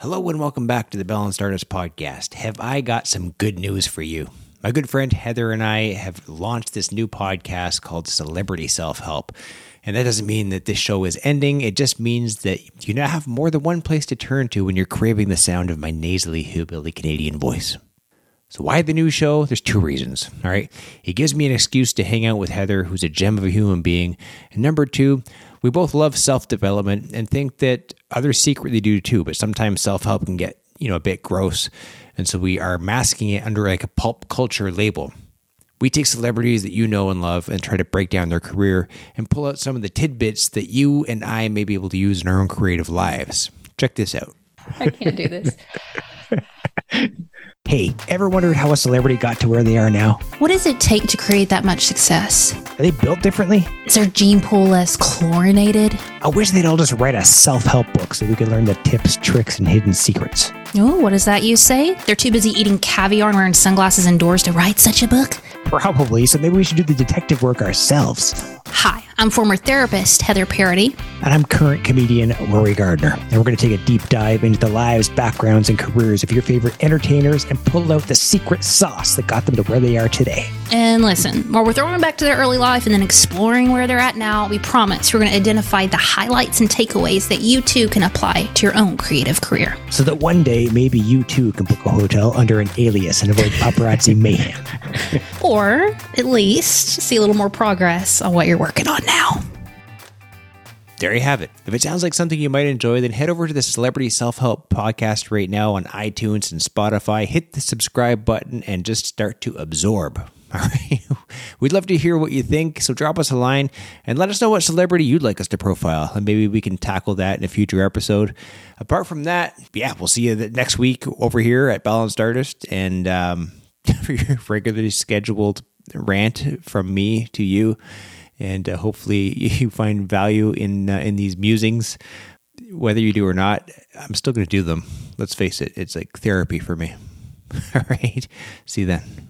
Hello and welcome back to the Balanced Artist Podcast. Have I got some good news for you? My good friend Heather and I have launched this new podcast called Celebrity Self Help. And that doesn't mean that this show is ending. It just means that you now have more than one place to turn to when you're craving the sound of my nasally hillbilly Canadian voice. So, why the new show? There's two reasons. All right. It gives me an excuse to hang out with Heather, who's a gem of a human being. And number two, we both love self development and think that others secretly do too, but sometimes self help can get, you know, a bit gross. And so we are masking it under like a pulp culture label. We take celebrities that you know and love and try to break down their career and pull out some of the tidbits that you and I may be able to use in our own creative lives. Check this out. I can't do this. Hey, ever wondered how a celebrity got to where they are now? What does it take to create that much success? Are they built differently? Is their gene pool less chlorinated? I wish they'd all just write a self help book so we could learn the tips, tricks, and hidden secrets. Oh, what does that you say? They're too busy eating caviar and wearing sunglasses indoors to write such a book? Probably, so maybe we should do the detective work ourselves. Hi, I'm former therapist Heather Parody. And I'm current comedian Rory Gardner. And we're going to take a deep dive into the lives, backgrounds, and careers of your favorite entertainers and pull out the secret sauce that got them to where they are today. And listen, while we're throwing them back to their early life and then exploring where they're at now, we promise we're going to identify the highlights and takeaways that you too can apply to your own creative career. So that one day, maybe you too can book a hotel under an alias and avoid paparazzi mayhem. Or at least see a little more progress on what you're working on now. There you have it. If it sounds like something you might enjoy, then head over to the Celebrity Self Help Podcast right now on iTunes and Spotify. Hit the subscribe button and just start to absorb. All right. We'd love to hear what you think. So drop us a line and let us know what celebrity you'd like us to profile. And maybe we can tackle that in a future episode. Apart from that, yeah, we'll see you next week over here at Balanced Artist. And um, for your regularly scheduled rant from me to you and uh, hopefully you find value in uh, in these musings. Whether you do or not i'm still going to do them. Let's face it it's like therapy for me. All right. See you then